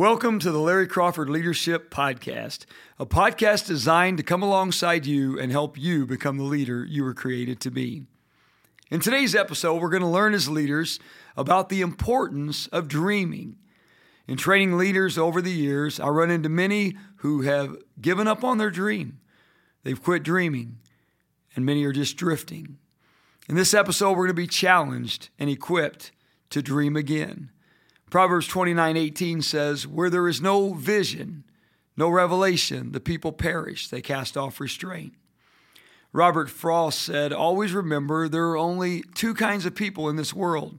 Welcome to the Larry Crawford Leadership Podcast, a podcast designed to come alongside you and help you become the leader you were created to be. In today's episode, we're going to learn as leaders about the importance of dreaming. In training leaders over the years, I run into many who have given up on their dream. They've quit dreaming, and many are just drifting. In this episode, we're going to be challenged and equipped to dream again. Proverbs 29 18 says, Where there is no vision, no revelation, the people perish. They cast off restraint. Robert Frost said, Always remember there are only two kinds of people in this world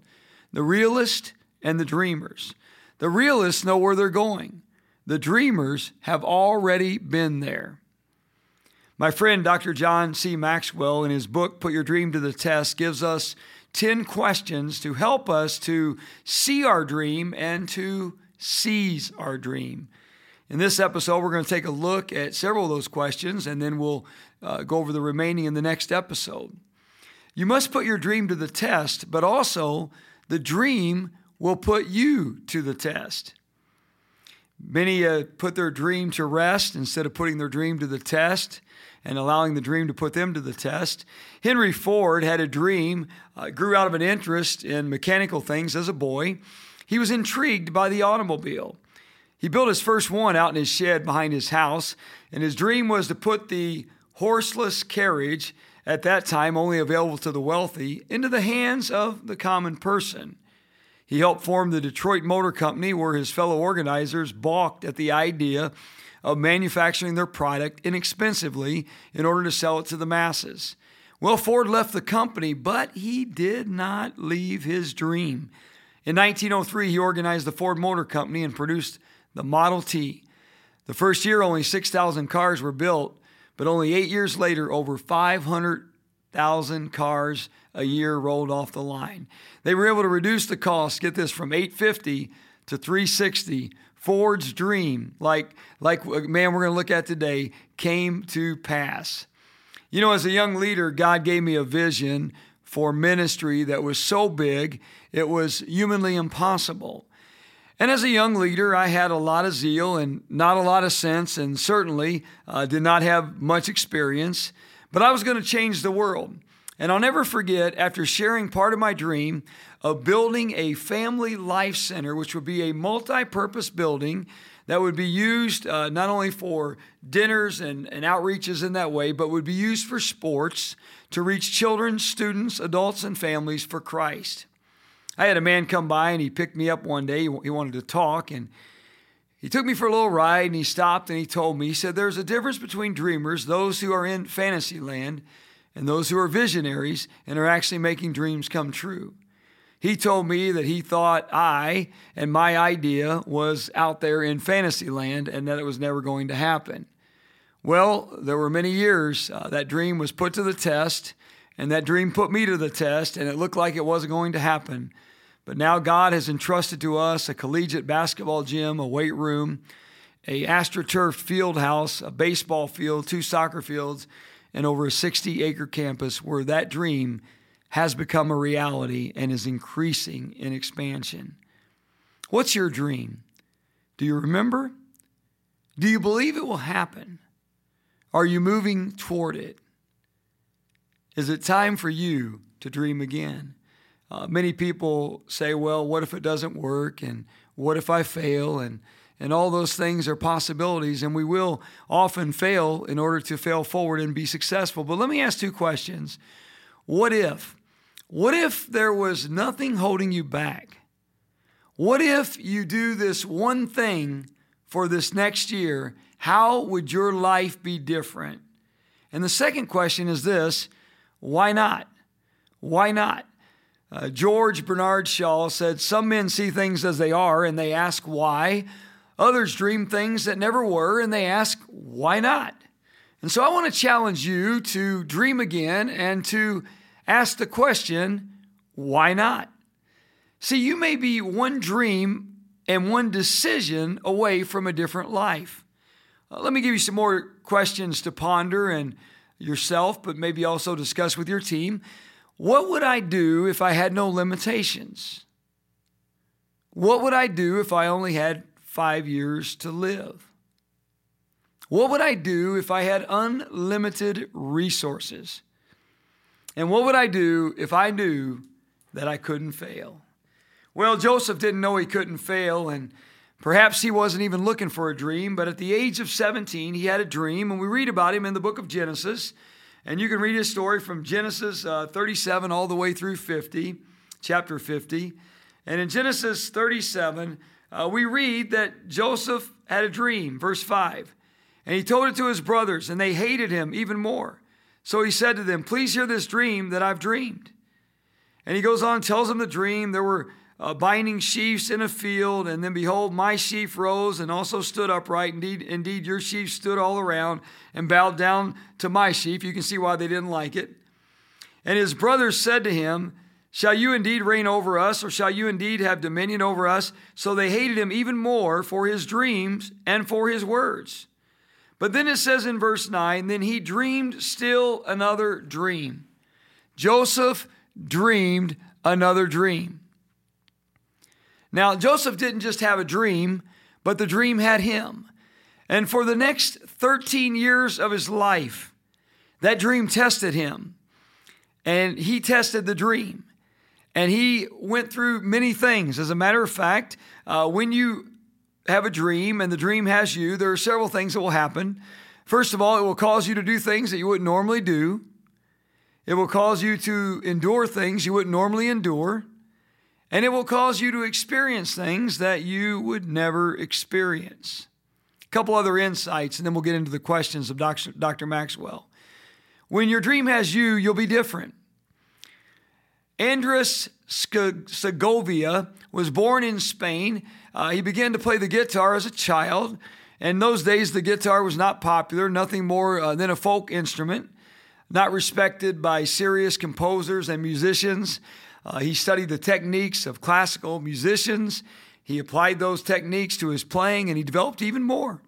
the realist and the dreamers. The realists know where they're going, the dreamers have already been there. My friend Dr. John C. Maxwell, in his book, Put Your Dream to the Test, gives us 10 questions to help us to see our dream and to seize our dream. In this episode, we're going to take a look at several of those questions and then we'll uh, go over the remaining in the next episode. You must put your dream to the test, but also the dream will put you to the test. Many uh, put their dream to rest instead of putting their dream to the test and allowing the dream to put them to the test. Henry Ford had a dream, uh, grew out of an interest in mechanical things as a boy. He was intrigued by the automobile. He built his first one out in his shed behind his house, and his dream was to put the horseless carriage, at that time only available to the wealthy, into the hands of the common person. He helped form the Detroit Motor Company, where his fellow organizers balked at the idea of manufacturing their product inexpensively in order to sell it to the masses. Well, Ford left the company, but he did not leave his dream. In 1903, he organized the Ford Motor Company and produced the Model T. The first year, only 6,000 cars were built, but only eight years later, over 500,000 cars a year rolled off the line. They were able to reduce the cost, get this, from 850 to 360 Ford's dream, like, like man, we're going to look at today, came to pass. You know, as a young leader, God gave me a vision for ministry that was so big, it was humanly impossible. And as a young leader, I had a lot of zeal and not a lot of sense, and certainly uh, did not have much experience, but I was going to change the world. And I'll never forget, after sharing part of my dream of building a family life center, which would be a multi purpose building that would be used uh, not only for dinners and, and outreaches in that way, but would be used for sports to reach children, students, adults, and families for Christ. I had a man come by and he picked me up one day. He wanted to talk and he took me for a little ride and he stopped and he told me, he said, There's a difference between dreamers, those who are in fantasy land, and those who are visionaries and are actually making dreams come true. He told me that he thought I and my idea was out there in fantasy land and that it was never going to happen. Well, there were many years uh, that dream was put to the test, and that dream put me to the test, and it looked like it wasn't going to happen. But now God has entrusted to us a collegiate basketball gym, a weight room, a astroturf field house, a baseball field, two soccer fields, and over a 60 acre campus where that dream has become a reality and is increasing in expansion. What's your dream? Do you remember? Do you believe it will happen? Are you moving toward it? Is it time for you to dream again? Uh, many people say, well, what if it doesn't work? And what if I fail? And and all those things are possibilities, and we will often fail in order to fail forward and be successful. But let me ask two questions. What if? What if there was nothing holding you back? What if you do this one thing for this next year? How would your life be different? And the second question is this why not? Why not? Uh, George Bernard Shaw said, Some men see things as they are and they ask why. Others dream things that never were and they ask, why not? And so I want to challenge you to dream again and to ask the question, why not? See, you may be one dream and one decision away from a different life. Uh, let me give you some more questions to ponder and yourself, but maybe also discuss with your team. What would I do if I had no limitations? What would I do if I only had five years to live? What would I do if I had unlimited resources? And what would I do if I knew that I couldn't fail? Well, Joseph didn't know he couldn't fail, and perhaps he wasn't even looking for a dream, but at the age of 17, he had a dream, and we read about him in the book of Genesis. And you can read his story from Genesis uh, 37 all the way through 50, chapter 50. And in Genesis 37, uh, we read that Joseph had a dream, verse 5. And he told it to his brothers, and they hated him even more. So he said to them, Please hear this dream that I've dreamed. And he goes on, tells them the dream. There were uh, binding sheaves in a field, and then behold, my sheaf rose and also stood upright. Indeed, indeed, your sheaf stood all around and bowed down to my sheaf. You can see why they didn't like it. And his brothers said to him, Shall you indeed reign over us, or shall you indeed have dominion over us? So they hated him even more for his dreams and for his words. But then it says in verse 9, then he dreamed still another dream. Joseph dreamed another dream. Now, Joseph didn't just have a dream, but the dream had him. And for the next 13 years of his life, that dream tested him. And he tested the dream. And he went through many things. As a matter of fact, uh, when you have a dream and the dream has you, there are several things that will happen. First of all, it will cause you to do things that you wouldn't normally do. It will cause you to endure things you wouldn't normally endure. And it will cause you to experience things that you would never experience. A couple other insights, and then we'll get into the questions of Dr. Maxwell. When your dream has you, you'll be different. Andres Segovia was born in Spain. Uh, he began to play the guitar as a child. In those days, the guitar was not popular, nothing more uh, than a folk instrument, not respected by serious composers and musicians. Uh, he studied the techniques of classical musicians. He applied those techniques to his playing and he developed even more.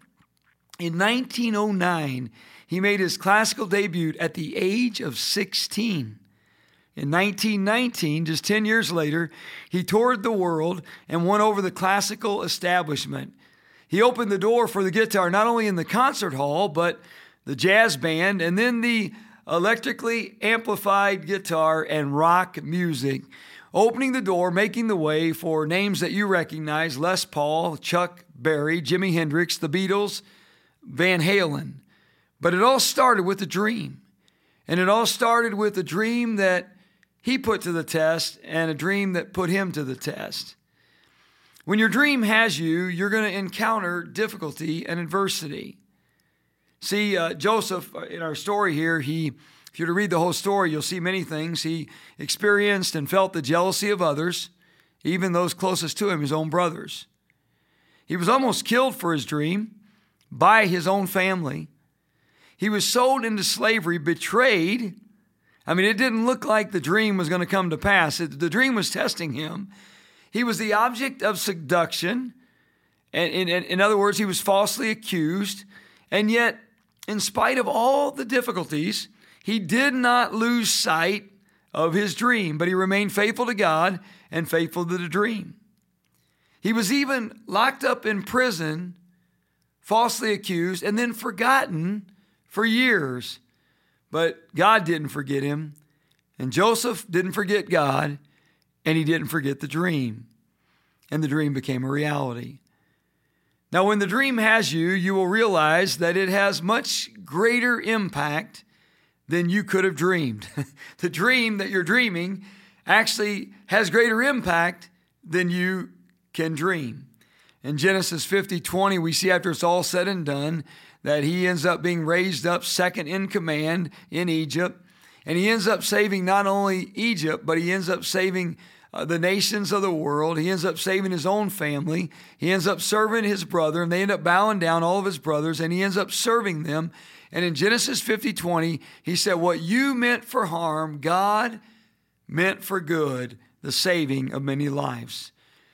In 1909, he made his classical debut at the age of 16. In 1919, just 10 years later, he toured the world and won over the classical establishment. He opened the door for the guitar not only in the concert hall, but the jazz band, and then the electrically amplified guitar and rock music, opening the door, making the way for names that you recognize Les Paul, Chuck Berry, Jimi Hendrix, the Beatles, Van Halen. But it all started with a dream. And it all started with a dream that he put to the test and a dream that put him to the test. When your dream has you, you're going to encounter difficulty and adversity. See, uh, Joseph, uh, in our story here, he, if you were to read the whole story, you'll see many things. He experienced and felt the jealousy of others, even those closest to him, his own brothers. He was almost killed for his dream by his own family. He was sold into slavery, betrayed, I mean, it didn't look like the dream was going to come to pass. It, the dream was testing him. He was the object of seduction. And in, in other words, he was falsely accused. And yet, in spite of all the difficulties, he did not lose sight of his dream, but he remained faithful to God and faithful to the dream. He was even locked up in prison, falsely accused, and then forgotten for years but God didn't forget him, and Joseph didn't forget God, and he didn't forget the dream. And the dream became a reality. Now, when the dream has you, you will realize that it has much greater impact than you could have dreamed. the dream that you're dreaming actually has greater impact than you can dream. In Genesis 50 20, we see after it's all said and done that he ends up being raised up second in command in Egypt. And he ends up saving not only Egypt, but he ends up saving uh, the nations of the world. He ends up saving his own family. He ends up serving his brother, and they end up bowing down all of his brothers, and he ends up serving them. And in Genesis 50 20, he said, What you meant for harm, God meant for good, the saving of many lives.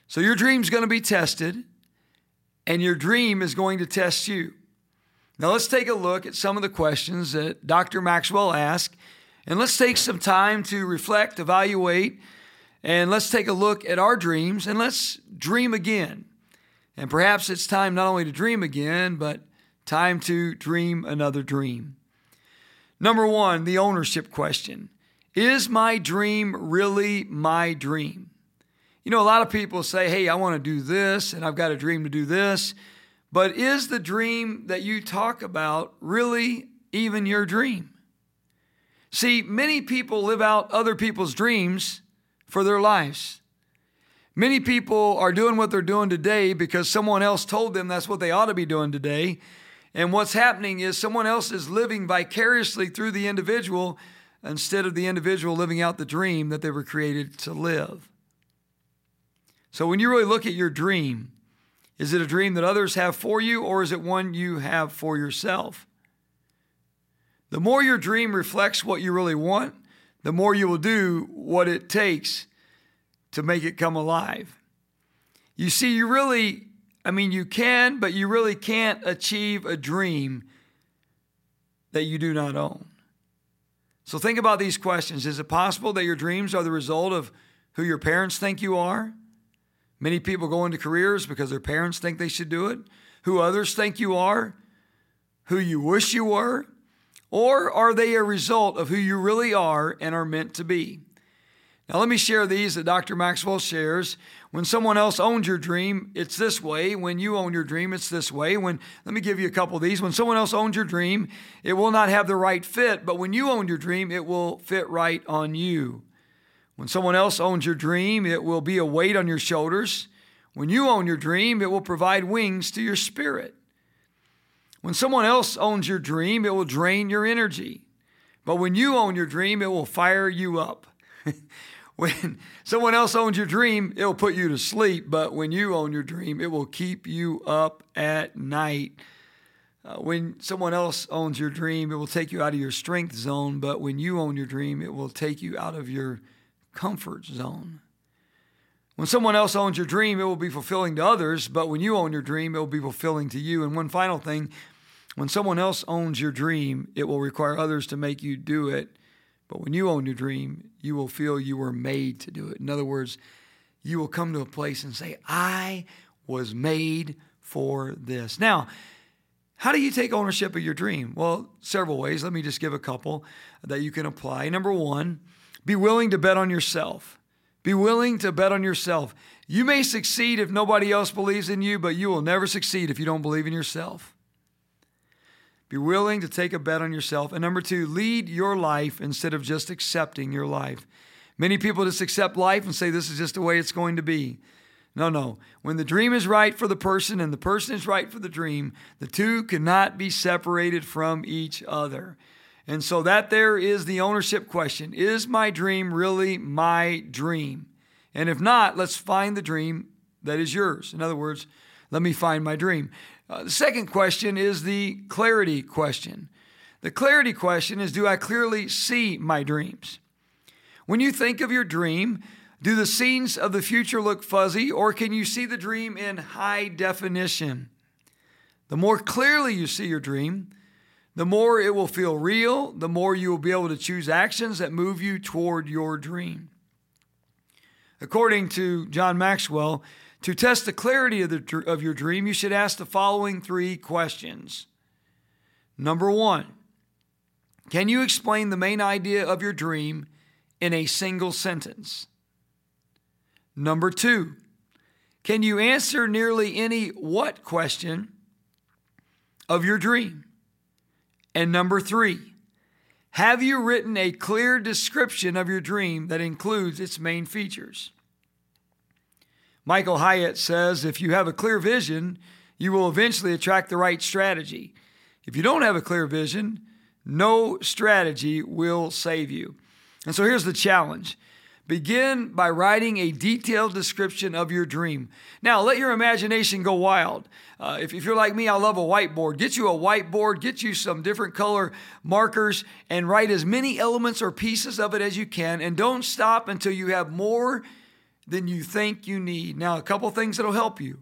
So your dream's to be tested, and your dream is going to test you. Now, let's take a look at some of the questions that Dr. Maxwell asked, and let's take some time to reflect, evaluate, and let's take a look at our dreams and let's dream again. And perhaps it's time not only to dream again, but time to dream another dream. Number one, the ownership question Is my dream really my dream? You know, a lot of people say, Hey, I want to do this, and I've got a dream to do this. But is the dream that you talk about really even your dream? See, many people live out other people's dreams for their lives. Many people are doing what they're doing today because someone else told them that's what they ought to be doing today. And what's happening is someone else is living vicariously through the individual instead of the individual living out the dream that they were created to live. So when you really look at your dream, is it a dream that others have for you or is it one you have for yourself? The more your dream reflects what you really want, the more you will do what it takes to make it come alive. You see, you really, I mean, you can, but you really can't achieve a dream that you do not own. So think about these questions. Is it possible that your dreams are the result of who your parents think you are? Many people go into careers because their parents think they should do it, who others think you are, who you wish you were, or are they a result of who you really are and are meant to be? Now, let me share these that Dr. Maxwell shares. When someone else owns your dream, it's this way. When you own your dream, it's this way. When let me give you a couple of these. When someone else owns your dream, it will not have the right fit, but when you own your dream, it will fit right on you. When someone else owns your dream, it will be a weight on your shoulders. When you own your dream, it will provide wings to your spirit. When someone else owns your dream, it will drain your energy. But when you own your dream, it will fire you up. when someone else owns your dream, it will put you to sleep. But when you own your dream, it will keep you up at night. Uh, when someone else owns your dream, it will take you out of your strength zone. But when you own your dream, it will take you out of your comfort zone. When someone else owns your dream, it will be fulfilling to others, but when you own your dream, it will be fulfilling to you. And one final thing when someone else owns your dream, it will require others to make you do it. But when you own your dream, you will feel you were made to do it. In other words, you will come to a place and say, I was made for this. Now, how do you take ownership of your dream? Well, several ways. Let me just give a couple that you can apply. Number one, be willing to bet on yourself. Be willing to bet on yourself. You may succeed if nobody else believes in you, but you will never succeed if you don't believe in yourself. Be willing to take a bet on yourself. And number two, lead your life instead of just accepting your life. Many people just accept life and say, this is just the way it's going to be. No, no. When the dream is right for the person and the person is right for the dream, the two cannot be separated from each other. And so that there is the ownership question. Is my dream really my dream? And if not, let's find the dream that is yours. In other words, let me find my dream. Uh, the second question is the clarity question. The clarity question is Do I clearly see my dreams? When you think of your dream, do the scenes of the future look fuzzy, or can you see the dream in high definition? The more clearly you see your dream, the more it will feel real, the more you will be able to choose actions that move you toward your dream. According to John Maxwell, to test the clarity of, the, of your dream, you should ask the following three questions. Number one, can you explain the main idea of your dream in a single sentence? Number two, can you answer nearly any what question of your dream? And number three, have you written a clear description of your dream that includes its main features? Michael Hyatt says if you have a clear vision, you will eventually attract the right strategy. If you don't have a clear vision, no strategy will save you. And so here's the challenge Begin by writing a detailed description of your dream. Now, let your imagination go wild. Uh, if, if you're like me, I love a whiteboard. Get you a whiteboard, get you some different color markers, and write as many elements or pieces of it as you can. And don't stop until you have more than you think you need. Now, a couple things that'll help you.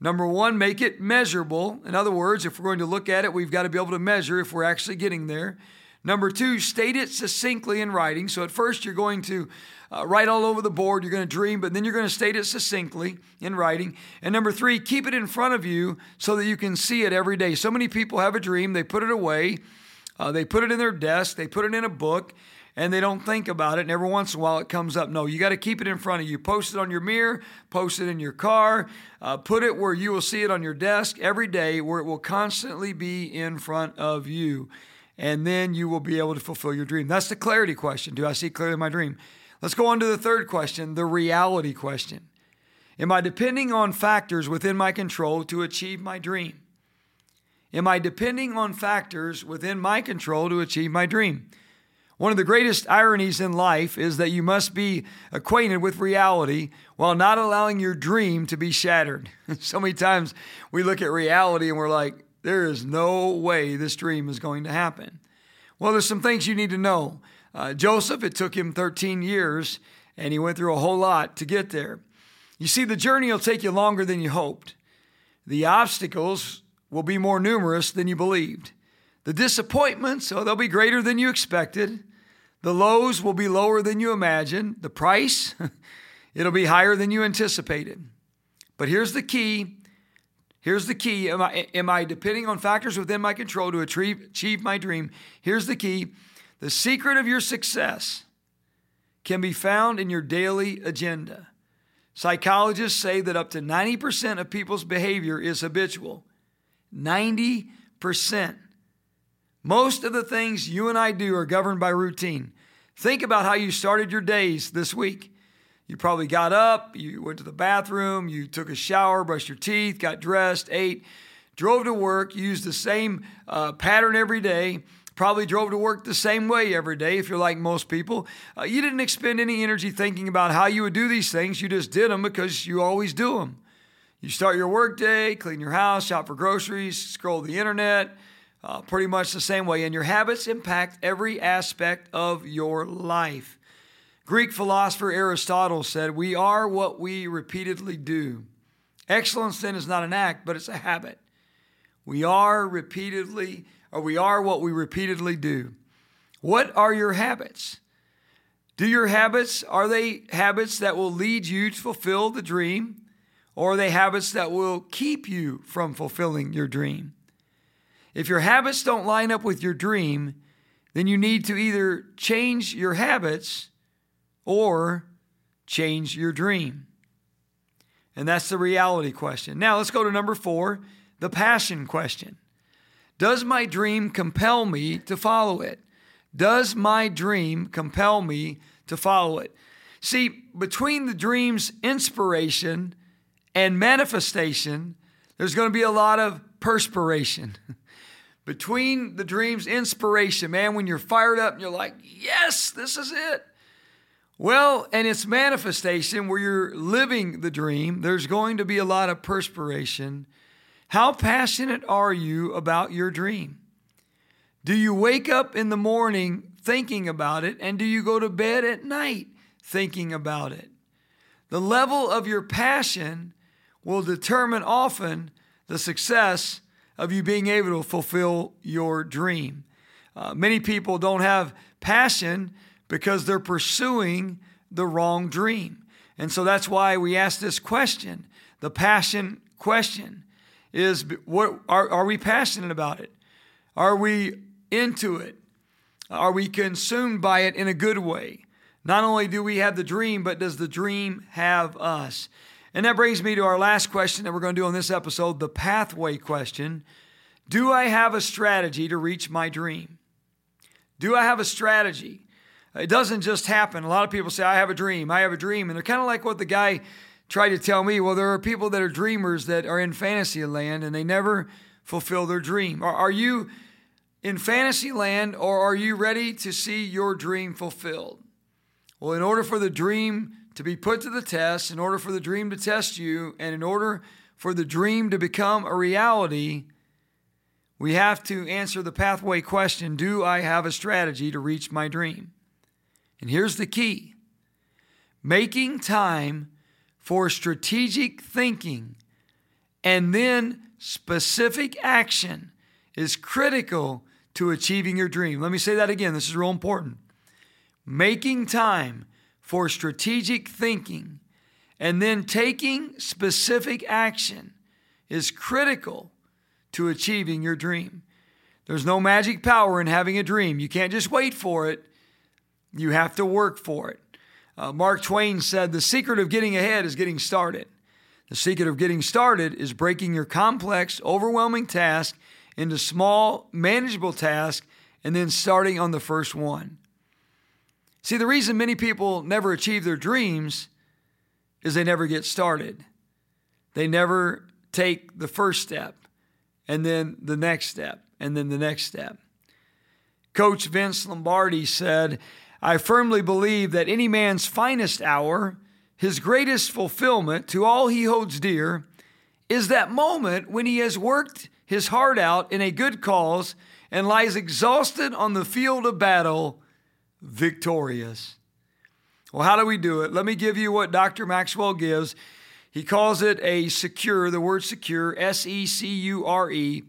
Number one, make it measurable. In other words, if we're going to look at it, we've got to be able to measure if we're actually getting there. Number two, state it succinctly in writing. So at first, you're going to uh, write all over the board, you're going to dream, but then you're going to state it succinctly in writing. And number three, keep it in front of you so that you can see it every day. So many people have a dream, they put it away, uh, they put it in their desk, they put it in a book, and they don't think about it. And every once in a while it comes up. No, you got to keep it in front of you. Post it on your mirror, post it in your car, uh, put it where you will see it on your desk every day, where it will constantly be in front of you and then you will be able to fulfill your dream. That's the clarity question. Do I see clearly my dream? Let's go on to the third question, the reality question. Am I depending on factors within my control to achieve my dream? Am I depending on factors within my control to achieve my dream? One of the greatest ironies in life is that you must be acquainted with reality while not allowing your dream to be shattered. so many times we look at reality and we're like, there is no way this dream is going to happen. Well, there's some things you need to know. Uh, Joseph, it took him 13 years, and he went through a whole lot to get there. You see, the journey will take you longer than you hoped. The obstacles will be more numerous than you believed. The disappointments, oh, they'll be greater than you expected. The lows will be lower than you imagined. The price, it'll be higher than you anticipated. But here's the key Here's the key. Am I, am I depending on factors within my control to achieve, achieve my dream? Here's the key. The secret of your success can be found in your daily agenda. Psychologists say that up to 90% of people's behavior is habitual. 90%. Most of the things you and I do are governed by routine. Think about how you started your days this week. You probably got up, you went to the bathroom, you took a shower, brushed your teeth, got dressed, ate, drove to work, used the same uh, pattern every day, probably drove to work the same way every day if you're like most people. Uh, you didn't expend any energy thinking about how you would do these things, you just did them because you always do them. You start your workday, clean your house, shop for groceries, scroll the internet, uh, pretty much the same way. And your habits impact every aspect of your life. Greek philosopher Aristotle said, We are what we repeatedly do. Excellence then is not an act, but it's a habit. We are repeatedly, or we are what we repeatedly do. What are your habits? Do your habits, are they habits that will lead you to fulfill the dream? Or are they habits that will keep you from fulfilling your dream? If your habits don't line up with your dream, then you need to either change your habits or change your dream? And that's the reality question. Now let's go to number four the passion question. Does my dream compel me to follow it? Does my dream compel me to follow it? See, between the dream's inspiration and manifestation, there's going to be a lot of perspiration. between the dream's inspiration, man, when you're fired up and you're like, yes, this is it. Well, and its manifestation where you're living the dream, there's going to be a lot of perspiration. How passionate are you about your dream? Do you wake up in the morning thinking about it, and do you go to bed at night thinking about it? The level of your passion will determine often the success of you being able to fulfill your dream. Uh, many people don't have passion because they're pursuing the wrong dream. And so that's why we ask this question. The passion question is what are, are we passionate about it? Are we into it? Are we consumed by it in a good way? Not only do we have the dream, but does the dream have us? And that brings me to our last question that we're going to do on this episode the pathway question. Do I have a strategy to reach my dream? Do I have a strategy? It doesn't just happen. A lot of people say, I have a dream, I have a dream. And they're kind of like what the guy tried to tell me. Well, there are people that are dreamers that are in fantasy land and they never fulfill their dream. Are, are you in fantasy land or are you ready to see your dream fulfilled? Well, in order for the dream to be put to the test, in order for the dream to test you, and in order for the dream to become a reality, we have to answer the pathway question Do I have a strategy to reach my dream? And here's the key making time for strategic thinking and then specific action is critical to achieving your dream. Let me say that again. This is real important. Making time for strategic thinking and then taking specific action is critical to achieving your dream. There's no magic power in having a dream. You can't just wait for it, you have to work for it. Uh, Mark Twain said, The secret of getting ahead is getting started. The secret of getting started is breaking your complex, overwhelming task into small, manageable tasks and then starting on the first one. See, the reason many people never achieve their dreams is they never get started. They never take the first step and then the next step and then the next step. Coach Vince Lombardi said, I firmly believe that any man's finest hour, his greatest fulfillment to all he holds dear, is that moment when he has worked his heart out in a good cause and lies exhausted on the field of battle, victorious. Well, how do we do it? Let me give you what Dr. Maxwell gives. He calls it a secure, the word secure, S E C U R E,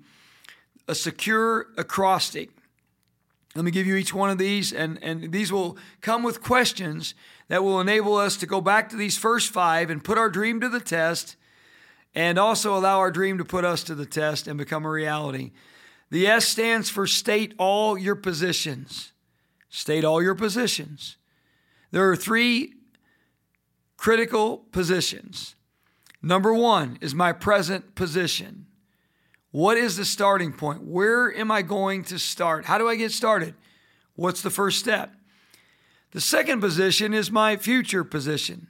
a secure acrostic. Let me give you each one of these, and, and these will come with questions that will enable us to go back to these first five and put our dream to the test, and also allow our dream to put us to the test and become a reality. The S stands for state all your positions. State all your positions. There are three critical positions. Number one is my present position. What is the starting point? Where am I going to start? How do I get started? What's the first step? The second position is my future position.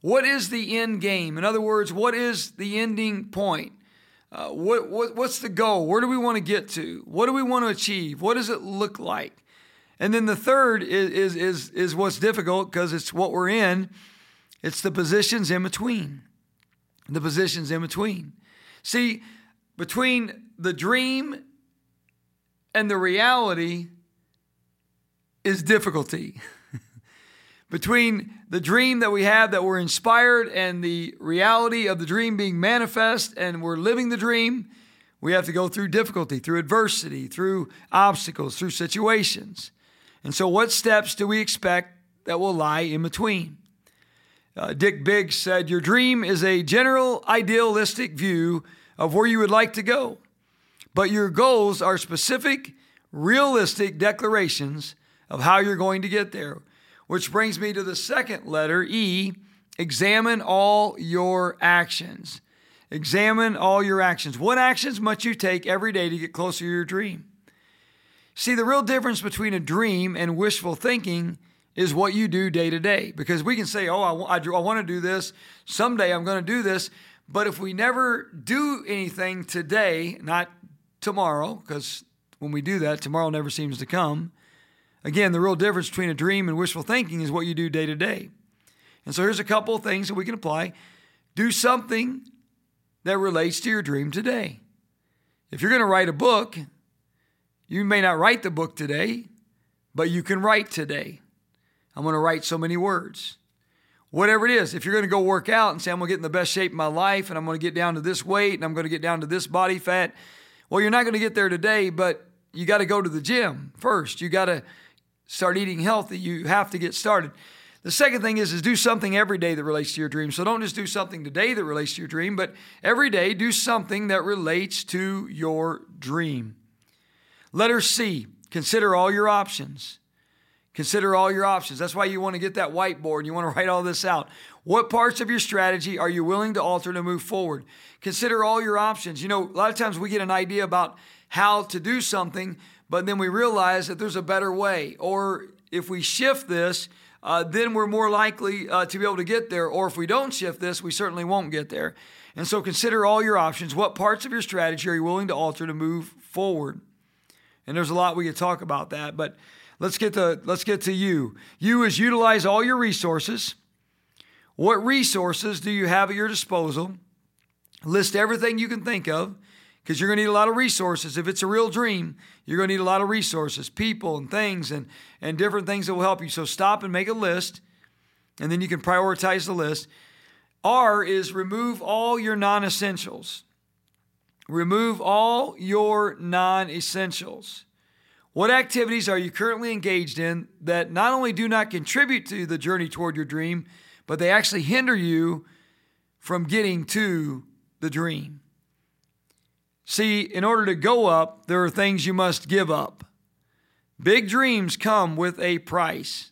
What is the end game? In other words, what is the ending point? Uh, what, what, what's the goal? Where do we want to get to? What do we want to achieve? What does it look like? And then the third is, is, is, is what's difficult because it's what we're in. It's the positions in between. The positions in between. See, between the dream and the reality is difficulty. between the dream that we have that we're inspired and the reality of the dream being manifest and we're living the dream, we have to go through difficulty, through adversity, through obstacles, through situations. And so, what steps do we expect that will lie in between? Uh, Dick Biggs said, Your dream is a general idealistic view of where you would like to go. But your goals are specific, realistic declarations of how you're going to get there. Which brings me to the second letter, E. Examine all your actions. Examine all your actions. What actions must you take every day to get closer to your dream? See, the real difference between a dream and wishful thinking is what you do day to day. Because we can say, oh, I, I, I want to do this. Someday I'm going to do this. But if we never do anything today, not tomorrow, because when we do that, tomorrow never seems to come. Again, the real difference between a dream and wishful thinking is what you do day to day. And so here's a couple of things that we can apply. Do something that relates to your dream today. If you're going to write a book, you may not write the book today, but you can write today. I'm going to write so many words whatever it is. If you're going to go work out and say, I'm going to get in the best shape of my life and I'm going to get down to this weight and I'm going to get down to this body fat, well, you're not going to get there today, but you got to go to the gym first. You got to start eating healthy. You have to get started. The second thing is, is do something every day that relates to your dream. So don't just do something today that relates to your dream, but every day do something that relates to your dream. Letter C, consider all your options. Consider all your options. That's why you want to get that whiteboard. You want to write all this out. What parts of your strategy are you willing to alter to move forward? Consider all your options. You know, a lot of times we get an idea about how to do something, but then we realize that there's a better way. Or if we shift this, uh, then we're more likely uh, to be able to get there. Or if we don't shift this, we certainly won't get there. And so consider all your options. What parts of your strategy are you willing to alter to move forward? And there's a lot we could talk about that, but Let's get to let's get to you. You is utilize all your resources. What resources do you have at your disposal? List everything you can think of because you're going to need a lot of resources. If it's a real dream, you're going to need a lot of resources, people and things and, and different things that will help you. So stop and make a list, and then you can prioritize the list. R is remove all your non essentials. Remove all your non essentials. What activities are you currently engaged in that not only do not contribute to the journey toward your dream, but they actually hinder you from getting to the dream? See, in order to go up, there are things you must give up. Big dreams come with a price.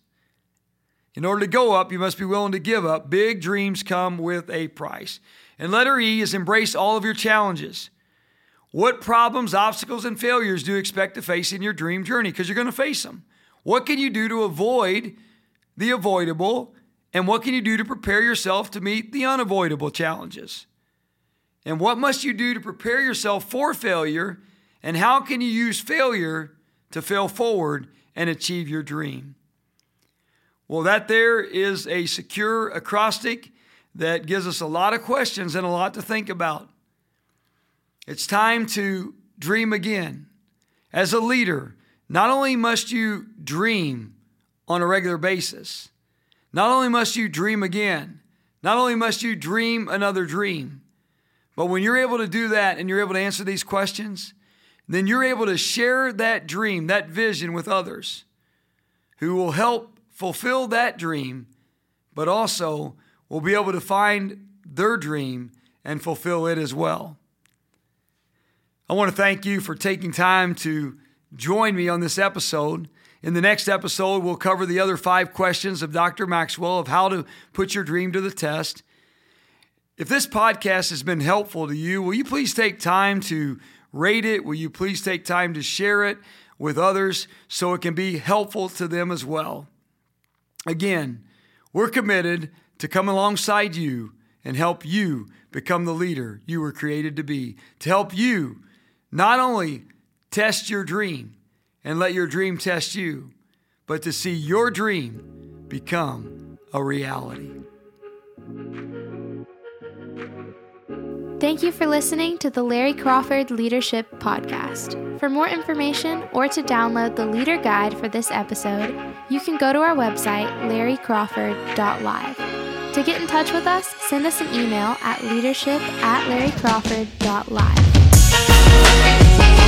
In order to go up, you must be willing to give up. Big dreams come with a price. And letter E is embrace all of your challenges. What problems, obstacles, and failures do you expect to face in your dream journey? Because you're going to face them. What can you do to avoid the avoidable? And what can you do to prepare yourself to meet the unavoidable challenges? And what must you do to prepare yourself for failure? And how can you use failure to fail forward and achieve your dream? Well, that there is a secure acrostic that gives us a lot of questions and a lot to think about. It's time to dream again. As a leader, not only must you dream on a regular basis, not only must you dream again, not only must you dream another dream, but when you're able to do that and you're able to answer these questions, then you're able to share that dream, that vision with others who will help fulfill that dream, but also will be able to find their dream and fulfill it as well. I want to thank you for taking time to join me on this episode. In the next episode, we'll cover the other five questions of Dr. Maxwell of how to put your dream to the test. If this podcast has been helpful to you, will you please take time to rate it? Will you please take time to share it with others so it can be helpful to them as well? Again, we're committed to come alongside you and help you become the leader you were created to be, to help you not only test your dream and let your dream test you, but to see your dream become a reality. Thank you for listening to the Larry Crawford Leadership Podcast. For more information or to download the leader guide for this episode, you can go to our website, larrycrawford.live. To get in touch with us, send us an email at leadership at larrycrawford.live. You.